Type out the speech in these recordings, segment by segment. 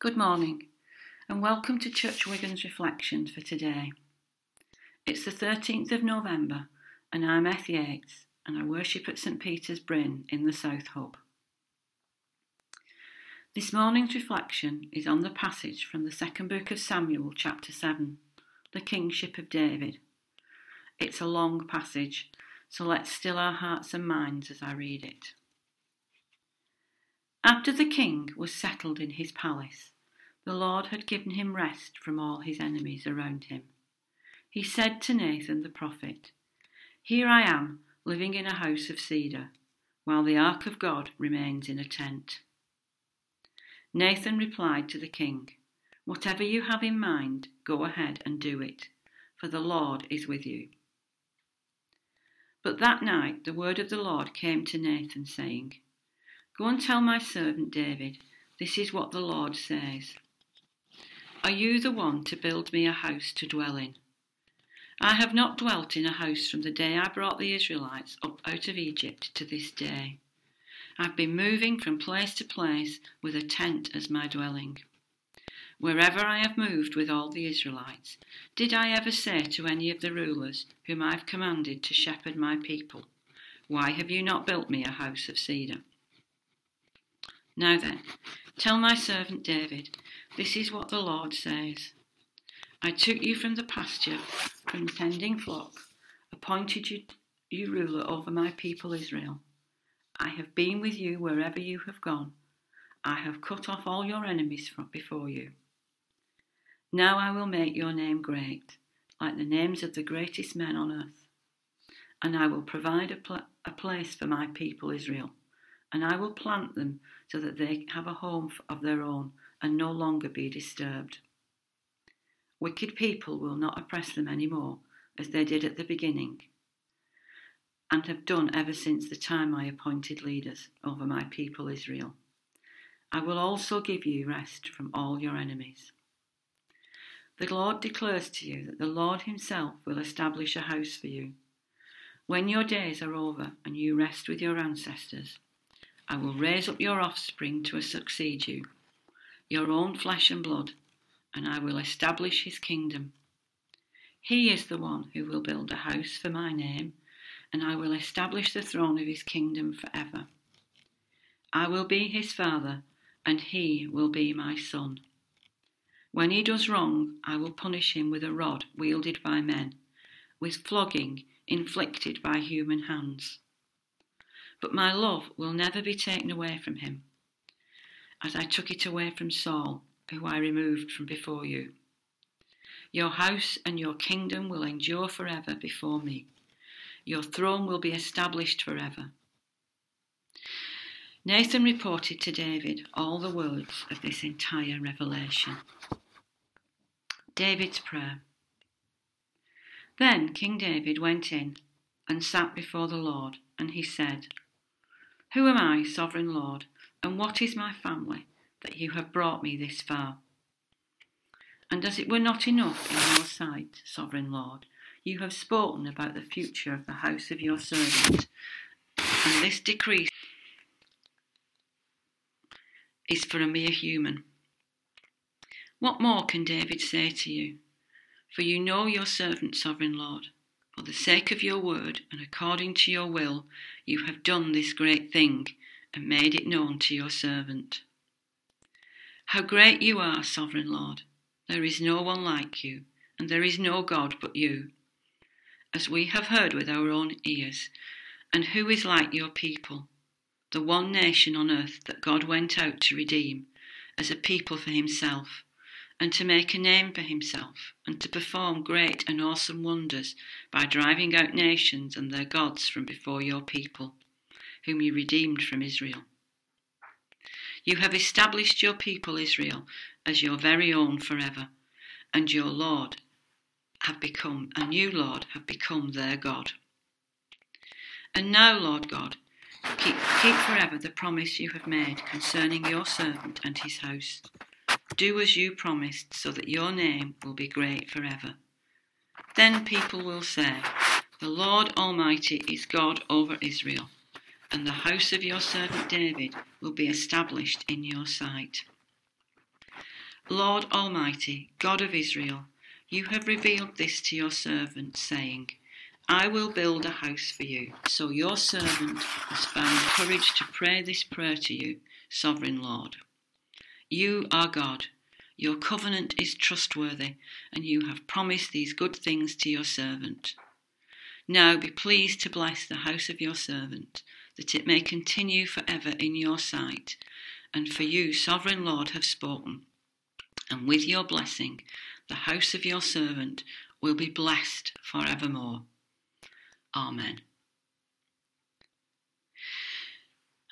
Good morning, and welcome to Church Wigan's Reflections for today. It's the 13th of November, and I'm Eth Yates, and I worship at St Peter's Bryn in the South Hub. This morning's reflection is on the passage from the second book of Samuel, chapter 7, the kingship of David. It's a long passage, so let's still our hearts and minds as I read it. After the king was settled in his palace, the Lord had given him rest from all his enemies around him. He said to Nathan the prophet, Here I am, living in a house of cedar, while the ark of God remains in a tent. Nathan replied to the king, Whatever you have in mind, go ahead and do it, for the Lord is with you. But that night the word of the Lord came to Nathan, saying, Go and tell my servant David, this is what the Lord says. Are you the one to build me a house to dwell in? I have not dwelt in a house from the day I brought the Israelites up out of Egypt to this day. I've been moving from place to place with a tent as my dwelling. Wherever I have moved with all the Israelites, did I ever say to any of the rulers whom I've commanded to shepherd my people, Why have you not built me a house of cedar? Now then, tell my servant David, this is what the Lord says I took you from the pasture, from tending flock, appointed you, you ruler over my people Israel. I have been with you wherever you have gone. I have cut off all your enemies from before you. Now I will make your name great, like the names of the greatest men on earth. And I will provide a, pl- a place for my people Israel and I will plant them so that they have a home of their own and no longer be disturbed. Wicked people will not oppress them any more, as they did at the beginning, and have done ever since the time I appointed leaders over my people Israel. I will also give you rest from all your enemies. The Lord declares to you that the Lord Himself will establish a house for you. When your days are over and you rest with your ancestors, I will raise up your offspring to succeed you, your own flesh and blood, and I will establish his kingdom. He is the one who will build a house for my name, and I will establish the throne of his kingdom forever. I will be his father, and he will be my son. When he does wrong, I will punish him with a rod wielded by men, with flogging inflicted by human hands but my love will never be taken away from him, as I took it away from Saul, who I removed from before you. Your house and your kingdom will endure forever before me. Your throne will be established forever. Nathan reported to David all the words of this entire revelation. David's prayer. Then King David went in and sat before the Lord, and he said, who am I, sovereign Lord, and what is my family, that you have brought me this far? And as it were not enough in your sight, sovereign Lord, you have spoken about the future of the house of your servant, and this decree is for a mere human. What more can David say to you? For you know your servant, sovereign Lord. For the sake of your word and according to your will, you have done this great thing and made it known to your servant. How great you are, sovereign Lord! There is no one like you, and there is no God but you. As we have heard with our own ears, and who is like your people, the one nation on earth that God went out to redeem as a people for himself and to make a name for himself, and to perform great and awesome wonders by driving out nations and their gods from before your people, whom you redeemed from Israel. You have established your people Israel as your very own forever, and your Lord have become, a new Lord have become their God. And now, Lord God, keep, keep forever the promise you have made concerning your servant and his house do as you promised, so that your name will be great forever. Then people will say, The Lord Almighty is God over Israel, and the house of your servant David will be established in your sight. Lord Almighty, God of Israel, you have revealed this to your servant, saying, I will build a house for you. So your servant has found courage to pray this prayer to you, sovereign Lord. You are God. Your covenant is trustworthy, and you have promised these good things to your servant. Now be pleased to bless the house of your servant, that it may continue for ever in your sight. And for you, sovereign Lord, have spoken. And with your blessing, the house of your servant will be blessed for evermore. Amen.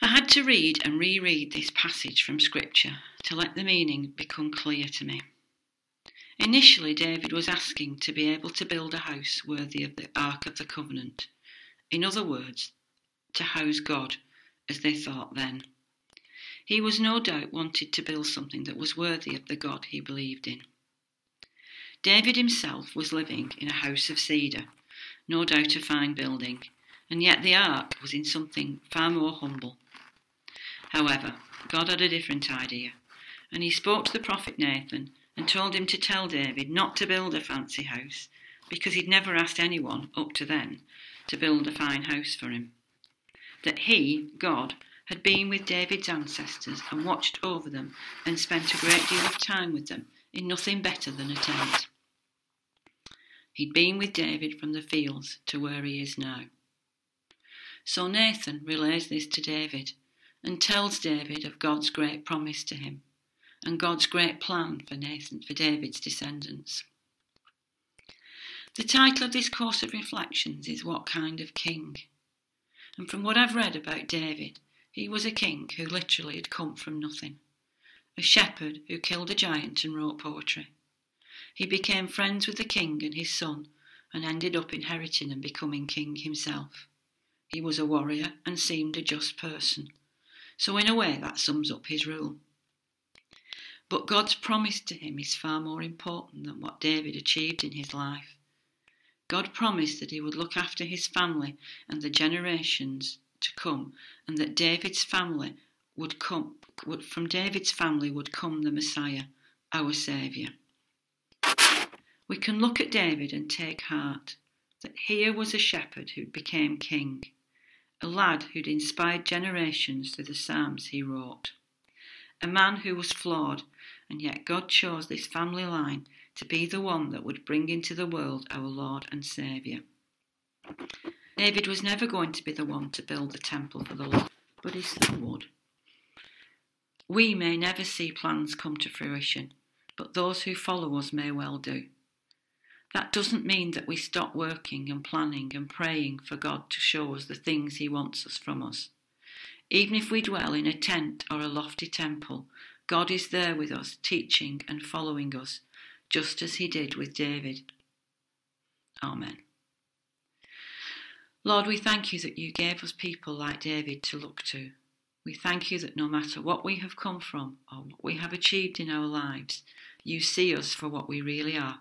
I had to read and reread this passage from Scripture to let the meaning become clear to me. Initially, David was asking to be able to build a house worthy of the Ark of the Covenant. In other words, to house God, as they thought then. He was no doubt wanted to build something that was worthy of the God he believed in. David himself was living in a house of cedar, no doubt a fine building, and yet the ark was in something far more humble. However, God had a different idea, and he spoke to the prophet Nathan and told him to tell David not to build a fancy house, because he'd never asked anyone up to then to build a fine house for him. That he, God, had been with David's ancestors and watched over them and spent a great deal of time with them in nothing better than a tent. He'd been with David from the fields to where he is now. So Nathan relays this to David and tells David of God's great promise to him and God's great plan for Nathan for David's descendants. The title of this course of reflections is What Kind of King? And from what I've read about David, he was a king who literally had come from nothing, a shepherd who killed a giant and wrote poetry, he became friends with the king and his son and ended up inheriting and becoming king himself. He was a warrior and seemed a just person. So, in a way, that sums up his rule. But God's promise to him is far more important than what David achieved in his life. God promised that he would look after his family and the generations to come, and that David's family would come, would, from David's family would come the Messiah, our Saviour. We can look at David and take heart that here was a shepherd who became king, a lad who'd inspired generations through the Psalms he wrote, a man who was flawed, and yet God chose this family line to be the one that would bring into the world our Lord and Saviour. David was never going to be the one to build the temple for the Lord, but his son would. We may never see plans come to fruition, but those who follow us may well do. That doesn't mean that we stop working and planning and praying for God to show us the things He wants us from us. Even if we dwell in a tent or a lofty temple, God is there with us, teaching and following us, just as He did with David. Amen. Lord, we thank you that you gave us people like David to look to. We thank you that no matter what we have come from or what we have achieved in our lives, you see us for what we really are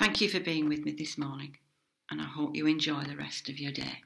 Thank you for being with me this morning, and I hope you enjoy the rest of your day.